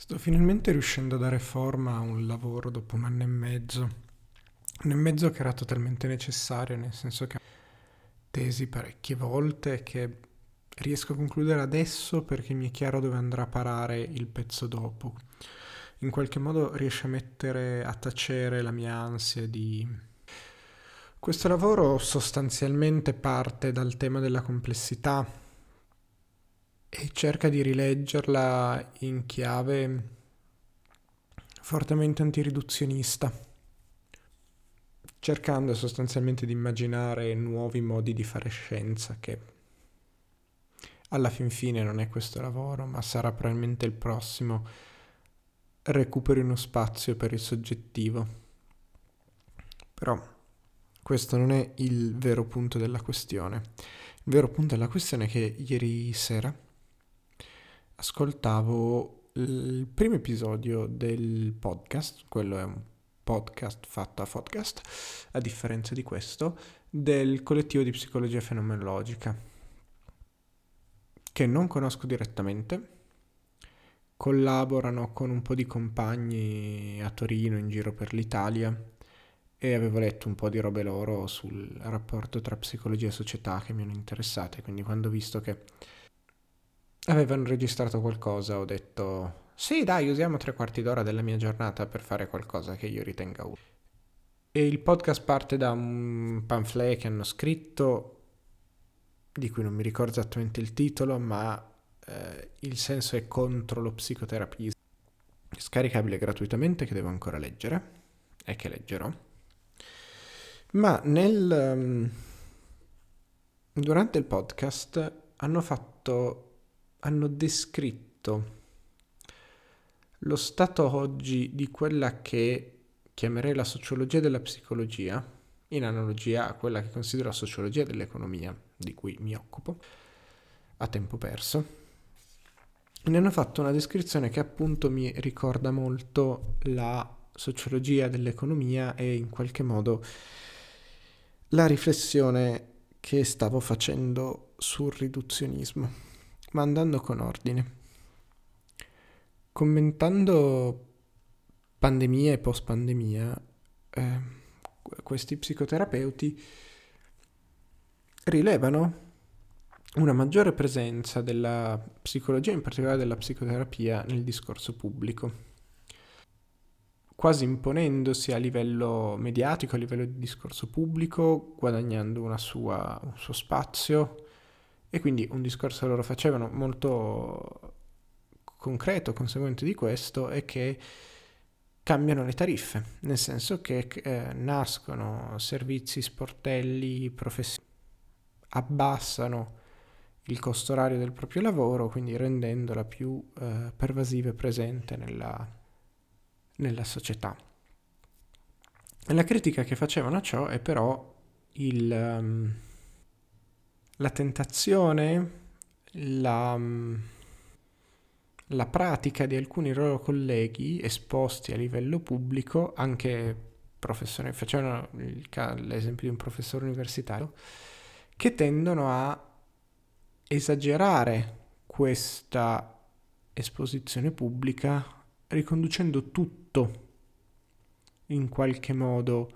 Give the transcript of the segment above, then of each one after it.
Sto finalmente riuscendo a dare forma a un lavoro dopo un anno e mezzo. Un anno e mezzo che era totalmente necessario, nel senso che tesi parecchie volte che riesco a concludere adesso perché mi è chiaro dove andrà a parare il pezzo dopo. In qualche modo riesce a mettere a tacere la mia ansia di... Questo lavoro sostanzialmente parte dal tema della complessità e cerca di rileggerla in chiave fortemente antiriduzionista, cercando sostanzialmente di immaginare nuovi modi di fare scienza che alla fin fine non è questo lavoro, ma sarà probabilmente il prossimo recuperi uno spazio per il soggettivo. Però questo non è il vero punto della questione. Il vero punto della questione è che ieri sera ascoltavo il primo episodio del podcast, quello è un podcast fatto a podcast, a differenza di questo, del collettivo di psicologia fenomenologica, che non conosco direttamente, collaborano con un po' di compagni a Torino, in giro per l'Italia, e avevo letto un po' di robe loro sul rapporto tra psicologia e società che mi hanno interessate, quindi quando ho visto che avevano registrato qualcosa, ho detto sì dai usiamo tre quarti d'ora della mia giornata per fare qualcosa che io ritenga utile. E il podcast parte da un pamphlet che hanno scritto, di cui non mi ricordo esattamente il titolo, ma eh, il senso è contro lo psicoterapismo. Scaricabile gratuitamente che devo ancora leggere e che leggerò. Ma nel, um, durante il podcast hanno fatto hanno descritto lo stato oggi di quella che chiamerei la sociologia della psicologia, in analogia a quella che considero la sociologia dell'economia, di cui mi occupo, a tempo perso. Ne hanno fatto una descrizione che appunto mi ricorda molto la sociologia dell'economia e in qualche modo la riflessione che stavo facendo sul riduzionismo ma andando con ordine. Commentando pandemia e post pandemia, eh, questi psicoterapeuti rilevano una maggiore presenza della psicologia, in particolare della psicoterapia, nel discorso pubblico, quasi imponendosi a livello mediatico, a livello di discorso pubblico, guadagnando sua, un suo spazio e quindi un discorso loro facevano molto concreto, conseguente di questo, è che cambiano le tariffe, nel senso che eh, nascono servizi sportelli professionali, abbassano il costo orario del proprio lavoro, quindi rendendola più eh, pervasiva e presente nella, nella società. La critica che facevano a ciò è però il... Um, la tentazione, la, mm, la pratica di alcuni loro colleghi esposti a livello pubblico, anche professori, facevano il, l'esempio di un professore universitario, che tendono a esagerare questa esposizione pubblica riconducendo tutto in qualche modo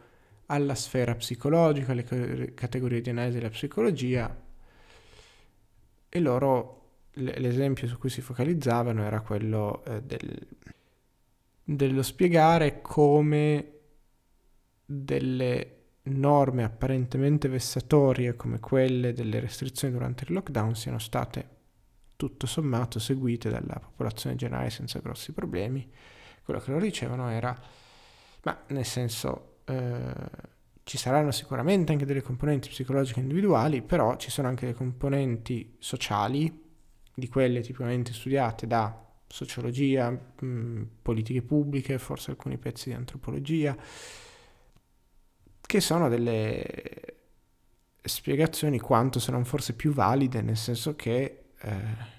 alla sfera psicologica, alle categorie di analisi della psicologia e loro l'esempio su cui si focalizzavano era quello eh, del, dello spiegare come delle norme apparentemente vessatorie come quelle delle restrizioni durante il lockdown siano state tutto sommato seguite dalla popolazione generale senza grossi problemi. Quello che loro dicevano era, ma nel senso, eh, ci saranno sicuramente anche delle componenti psicologiche individuali, però ci sono anche le componenti sociali, di quelle tipicamente studiate da sociologia, mh, mm, politiche pubbliche, forse alcuni pezzi di antropologia, che sono delle spiegazioni quanto se non forse più valide, nel senso che eh,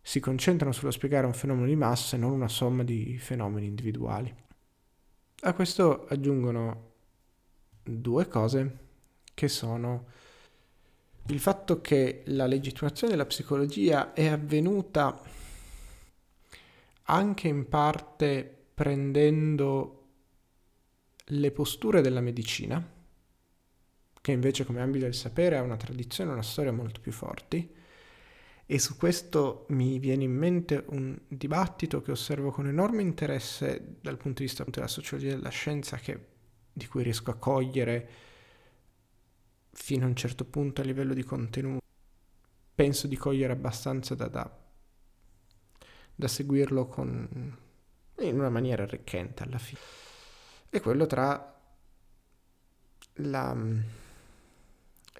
si concentrano sullo spiegare un fenomeno di massa e non una somma di fenomeni individuali. A questo aggiungono due cose che sono il fatto che la legittimazione della psicologia è avvenuta anche in parte prendendo le posture della medicina, che invece come ambito del sapere ha una tradizione e una storia molto più forti, e su questo mi viene in mente un dibattito che osservo con enorme interesse dal punto di vista della sociologia della scienza, che, di cui riesco a cogliere fino a un certo punto a livello di contenuto. Penso di cogliere abbastanza da, da, da seguirlo con, in una maniera arricchente alla fine. È quello tra la,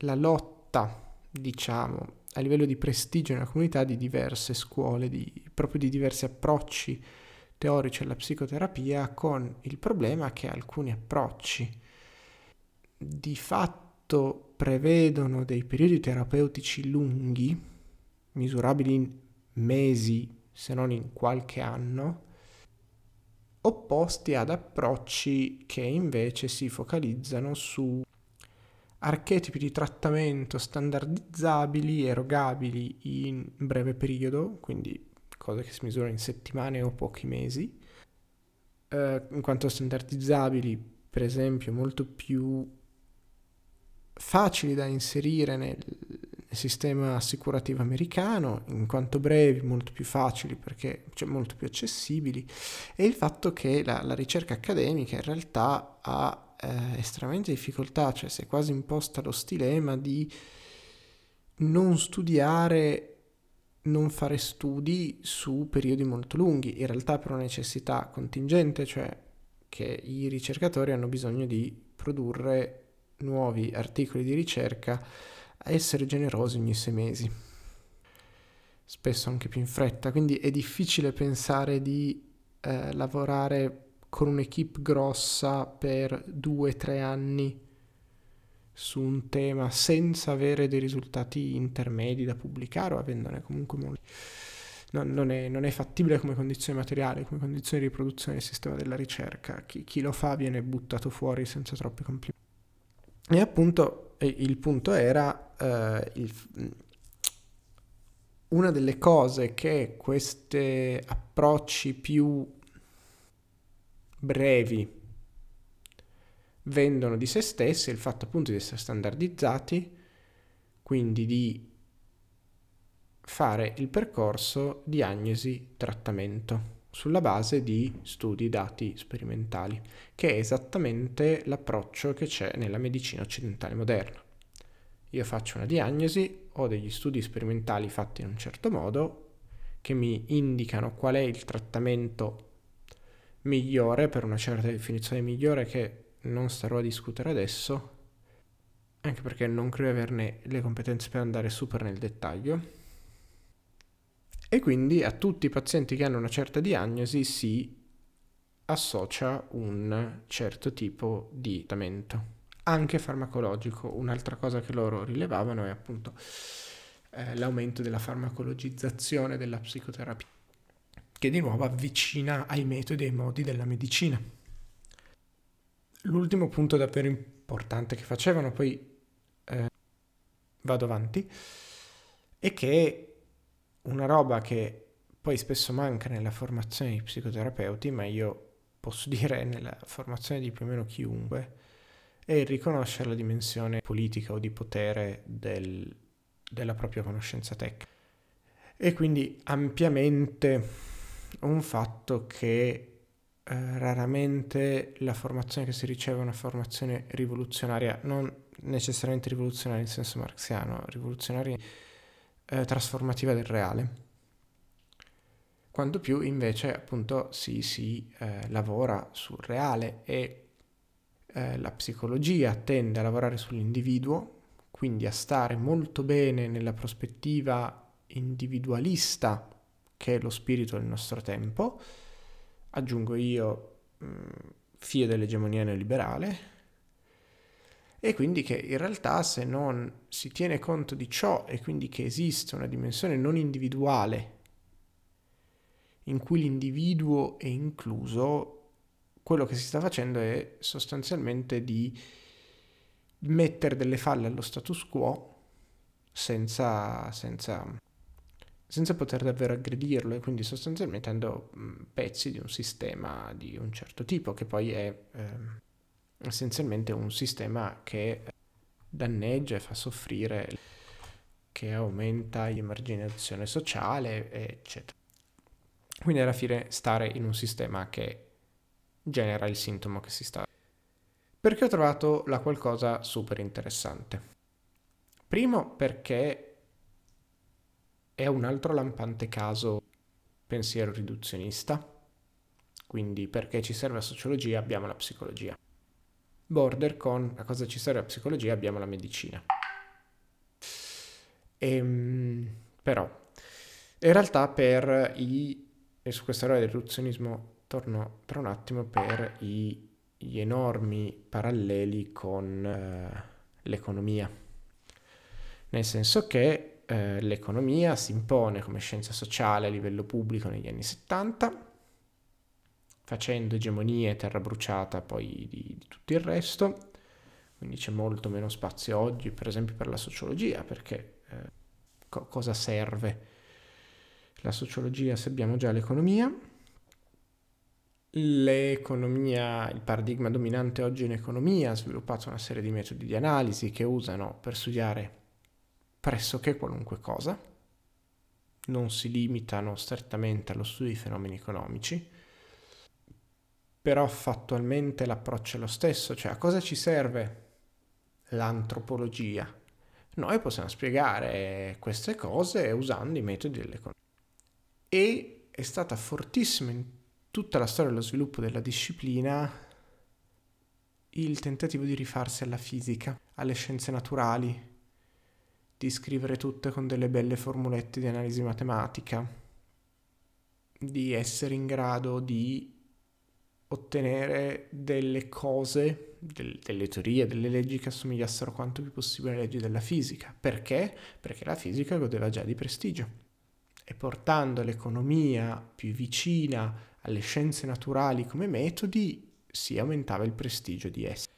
la lotta, diciamo, a livello di prestigio nella comunità di diverse scuole, di, proprio di diversi approcci teorici alla psicoterapia, con il problema che alcuni approcci di fatto prevedono dei periodi terapeutici lunghi, misurabili in mesi se non in qualche anno, opposti ad approcci che invece si focalizzano su archetipi di trattamento standardizzabili, erogabili in breve periodo, quindi cose che si misurano in settimane o pochi mesi, eh, in quanto standardizzabili, per esempio, molto più facili da inserire nel, nel sistema assicurativo americano, in quanto brevi, molto più facili perché cioè, molto più accessibili, e il fatto che la, la ricerca accademica in realtà ha eh, estremamente difficoltà, cioè si è quasi imposta lo stilema di non studiare, non fare studi su periodi molto lunghi, in realtà per una necessità contingente, cioè che i ricercatori hanno bisogno di produrre nuovi articoli di ricerca essere generosi ogni sei mesi, spesso anche più in fretta, quindi è difficile pensare di eh, lavorare con un'equipe grossa per due o tre anni su un tema senza avere dei risultati intermedi da pubblicare o avendone comunque molti. Non, non, è, non, è, fattibile come condizione materiale, come condizione di riproduzione del sistema della ricerca. Chi, chi lo fa viene buttato fuori senza troppi complimenti. E appunto il punto era eh, il, una delle cose che questi approcci più brevi vendono di se stessi il fatto appunto di essere standardizzati, quindi di fare il percorso diagnosi-trattamento sulla base di studi dati sperimentali, che è esattamente l'approccio che c'è nella medicina occidentale moderna. Io faccio una diagnosi, ho degli studi sperimentali fatti in un certo modo che mi indicano qual è il trattamento migliore, per una certa definizione migliore che non starò a discutere adesso, anche perché non credo averne le competenze per andare super nel dettaglio. E quindi a tutti i pazienti che hanno una certa diagnosi si associa un certo tipo di trattamento, anche farmacologico. Un'altra cosa che loro rilevavano è appunto eh, l'aumento della farmacologizzazione della psicoterapia che di nuovo avvicina ai metodi e ai modi della medicina. L'ultimo punto davvero importante che facevano, poi eh, vado avanti, è che una roba che poi spesso manca nella formazione di psicoterapeuti, ma io posso dire nella formazione di più o meno chiunque, è il riconoscere la dimensione politica o di potere del, della propria conoscenza tecnica. E quindi ampiamente un fatto che eh, raramente la formazione che si riceve è una formazione rivoluzionaria, non necessariamente rivoluzionaria in senso marxiano, rivoluzionaria eh, trasformativa del reale. Quanto più invece appunto si, si eh, lavora sul reale e eh, la psicologia tende a lavorare sull'individuo, quindi a stare molto bene nella prospettiva individualista che è lo spirito del nostro tempo, aggiungo io mm, figlio dell'egemonia neoliberale, e quindi che in realtà se non si tiene conto di ciò e quindi che esiste una dimensione non individuale in cui l'individuo è incluso, quello che si sta facendo è sostanzialmente di mettere delle falle allo status quo senza, senza senza poter davvero aggredirlo e quindi sostanzialmente hanno pezzi di un sistema di un certo tipo che poi è eh, essenzialmente un sistema che danneggia e fa soffrire, che aumenta l'emarginazione sociale, eccetera. Quindi alla fine stare in un sistema che genera il sintomo che si sta. Perché ho trovato la qualcosa super interessante. Primo perché è un altro lampante caso pensiero riduzionista, quindi perché ci serve la sociologia abbiamo la psicologia. Border con a cosa ci serve la psicologia abbiamo la medicina. E, ehm, però, in realtà per i, e su questa roba del riduzionismo torno tra un attimo per i, gli enormi paralleli con eh, l'economia. Nel senso che eh, l'economia si impone come scienza sociale a livello pubblico negli anni 70, facendo egemonie e terra bruciata poi di, di tutto il resto. Quindi c'è molto meno spazio oggi, per esempio, per la sociologia, perché eh, co- cosa serve la sociologia se abbiamo già l'economia? L'economia, il paradigma dominante oggi in economia ha sviluppato una serie di metodi di analisi che usano per studiare pressoché qualunque cosa, non si limitano strettamente allo studio di fenomeni economici, però fattualmente l'approccio è lo stesso, cioè a cosa ci serve l'antropologia? Noi possiamo spiegare queste cose usando i metodi dell'economia. E è stata fortissima in tutta la storia dello sviluppo della disciplina il tentativo di rifarsi alla fisica, alle scienze naturali, di scrivere tutte con delle belle formulette di analisi matematica, di essere in grado di ottenere delle cose, del, delle teorie, delle leggi che assomigliassero quanto più possibile alle leggi della fisica. Perché? Perché la fisica godeva già di prestigio. E portando l'economia più vicina alle scienze naturali come metodi, si aumentava il prestigio di esse.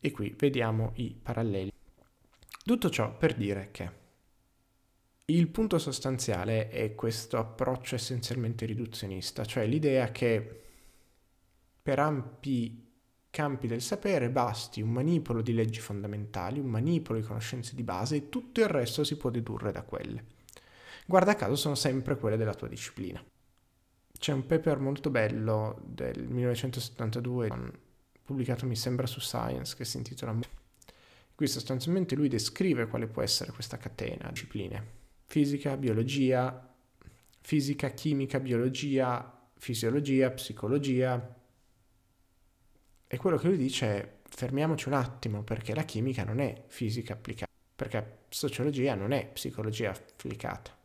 E qui vediamo i paralleli. Tutto ciò per dire che il punto sostanziale è questo approccio essenzialmente riduzionista, cioè l'idea che per ampi campi del sapere basti un manipolo di leggi fondamentali, un manipolo di conoscenze di base e tutto il resto si può dedurre da quelle. Guarda caso sono sempre quelle della tua disciplina. C'è un paper molto bello del 1972, pubblicato mi sembra su Science, che si intitola... Qui sostanzialmente lui descrive quale può essere questa catena, discipline. Fisica, biologia, fisica, chimica, biologia, fisiologia, psicologia. E quello che lui dice è fermiamoci un attimo perché la chimica non è fisica applicata, perché sociologia non è psicologia applicata,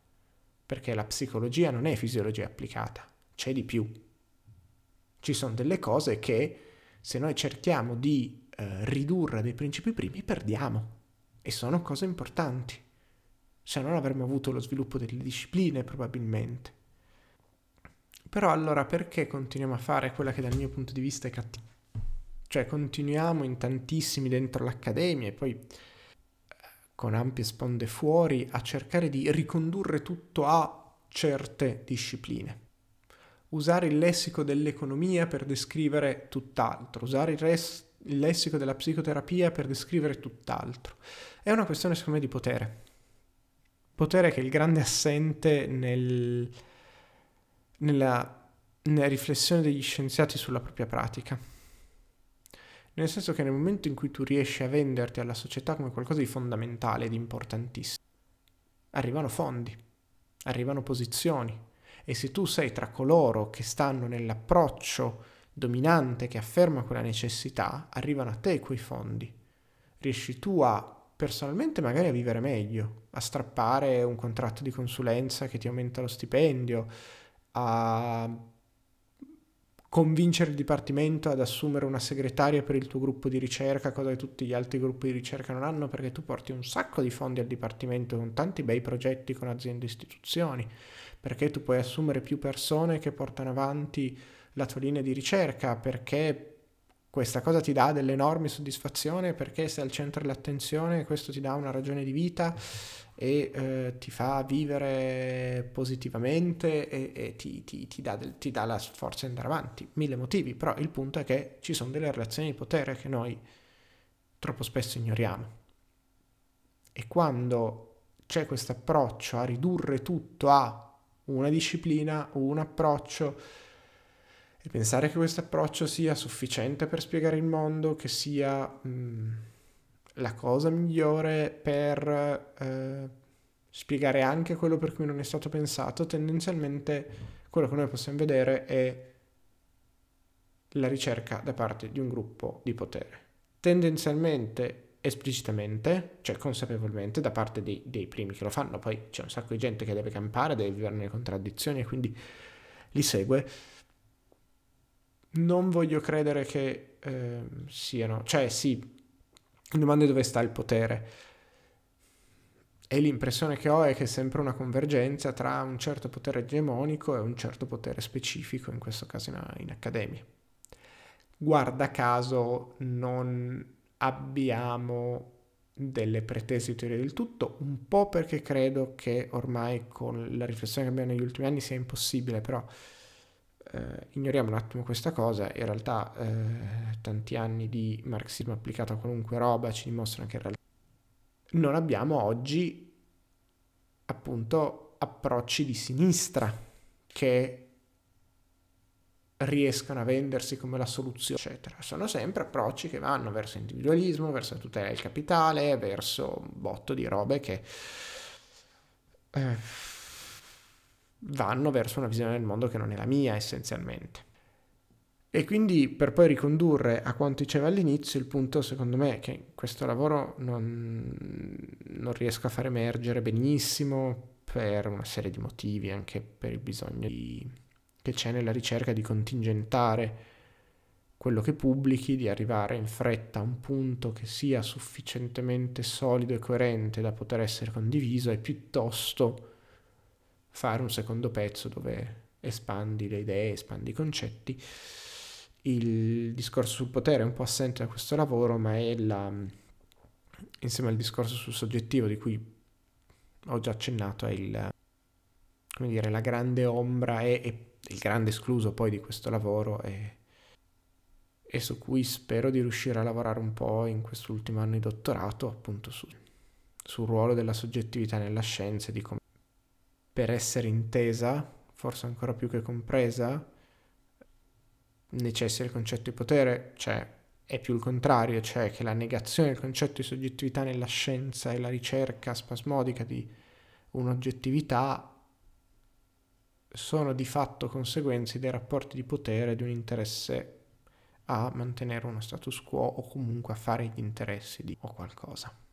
perché la psicologia non è fisiologia applicata c'è di più. Ci sono delle cose che se noi cerchiamo di eh, ridurre dei principi primi perdiamo e sono cose importanti. Se non avremmo avuto lo sviluppo delle discipline probabilmente. Però allora perché continuiamo a fare quella che dal mio punto di vista è cattiva? Cioè continuiamo in tantissimi dentro l'accademia e poi eh, con ampie sponde fuori a cercare di ricondurre tutto a certe discipline usare il lessico dell'economia per descrivere tutt'altro, usare il, res- il lessico della psicoterapia per descrivere tutt'altro. È una questione, secondo me, di potere. Potere che è il grande assente nel, nella, nella riflessione degli scienziati sulla propria pratica. Nel senso che nel momento in cui tu riesci a venderti alla società come qualcosa di fondamentale, di importantissimo, arrivano fondi, arrivano posizioni, e se tu sei tra coloro che stanno nell'approccio dominante che afferma quella necessità, arrivano a te quei fondi. Riesci tu a personalmente magari a vivere meglio, a strappare un contratto di consulenza che ti aumenta lo stipendio, a convincere il dipartimento ad assumere una segretaria per il tuo gruppo di ricerca, cosa che tutti gli altri gruppi di ricerca non hanno, perché tu porti un sacco di fondi al dipartimento con tanti bei progetti con aziende e istituzioni perché tu puoi assumere più persone che portano avanti la tua linea di ricerca, perché questa cosa ti dà delle enormi soddisfazioni perché sei al centro dell'attenzione, questo ti dà una ragione di vita e eh, ti fa vivere positivamente e, e ti, ti, ti, dà del, ti, dà la forza di andare avanti. Mille motivi, però il punto è che ci sono delle relazioni di potere che noi troppo spesso ignoriamo. E quando c'è questo approccio a ridurre tutto a una disciplina o un approccio e pensare che questo approccio sia sufficiente per spiegare il mondo, che sia mh, mm, la cosa migliore per eh, spiegare anche quello per cui non è stato pensato, tendenzialmente quello che noi possiamo vedere è la ricerca da parte di un gruppo di potere. Tendenzialmente, esplicitamente, cioè consapevolmente, da parte dei, dei primi che lo fanno, poi c'è un sacco di gente che deve campare, deve vivere nelle contraddizioni e quindi li segue non voglio credere che eh, siano, cioè sì, la domanda è dove sta il potere. E l'impressione che ho è che è sempre una convergenza tra un certo potere egemonico e un certo potere specifico, in questo caso in, in accademia. Guarda caso non abbiamo delle pretese teorie del tutto, un po' perché credo che ormai con la riflessione che abbiamo negli ultimi anni sia impossibile, però eh, ignoriamo un attimo questa cosa, in realtà eh, tanti anni di marxismo applicato a qualunque roba ci dimostrano che in realtà non abbiamo oggi appunto approcci di sinistra che riescano a vendersi come la soluzione, eccetera. Sono sempre approcci che vanno verso individualismo, verso tutela del capitale, verso un botto di robe che eh, vanno verso una visione del mondo che non è la mia essenzialmente. E quindi per poi ricondurre a quanto diceva all'inizio, il punto secondo me è che questo lavoro non, non riesco a far emergere benissimo per una serie di motivi, anche per il bisogno di, che c'è nella ricerca di contingentare quello che pubblichi, di arrivare in fretta a un punto che sia sufficientemente solido e coerente da poter essere condiviso e piuttosto fare un secondo pezzo dove espandi le idee, espandi i concetti. Il discorso sul potere è un po' assente da questo lavoro, ma è la, insieme al discorso sul soggettivo di cui ho già accennato, è il, come dire, la grande ombra e, il grande escluso poi di questo lavoro e, e, su cui spero di riuscire a lavorare un po' in quest'ultimo anno di dottorato, appunto su, sul ruolo della soggettività nella scienza e di come per essere intesa, forse ancora più che compresa, necessita il concetto di potere, cioè è più il contrario, cioè che la negazione del concetto di soggettività nella scienza e la ricerca spasmodica di un'oggettività sono di fatto conseguenze dei rapporti di potere di un interesse a mantenere uno status quo o comunque a fare gli interessi di o qualcosa.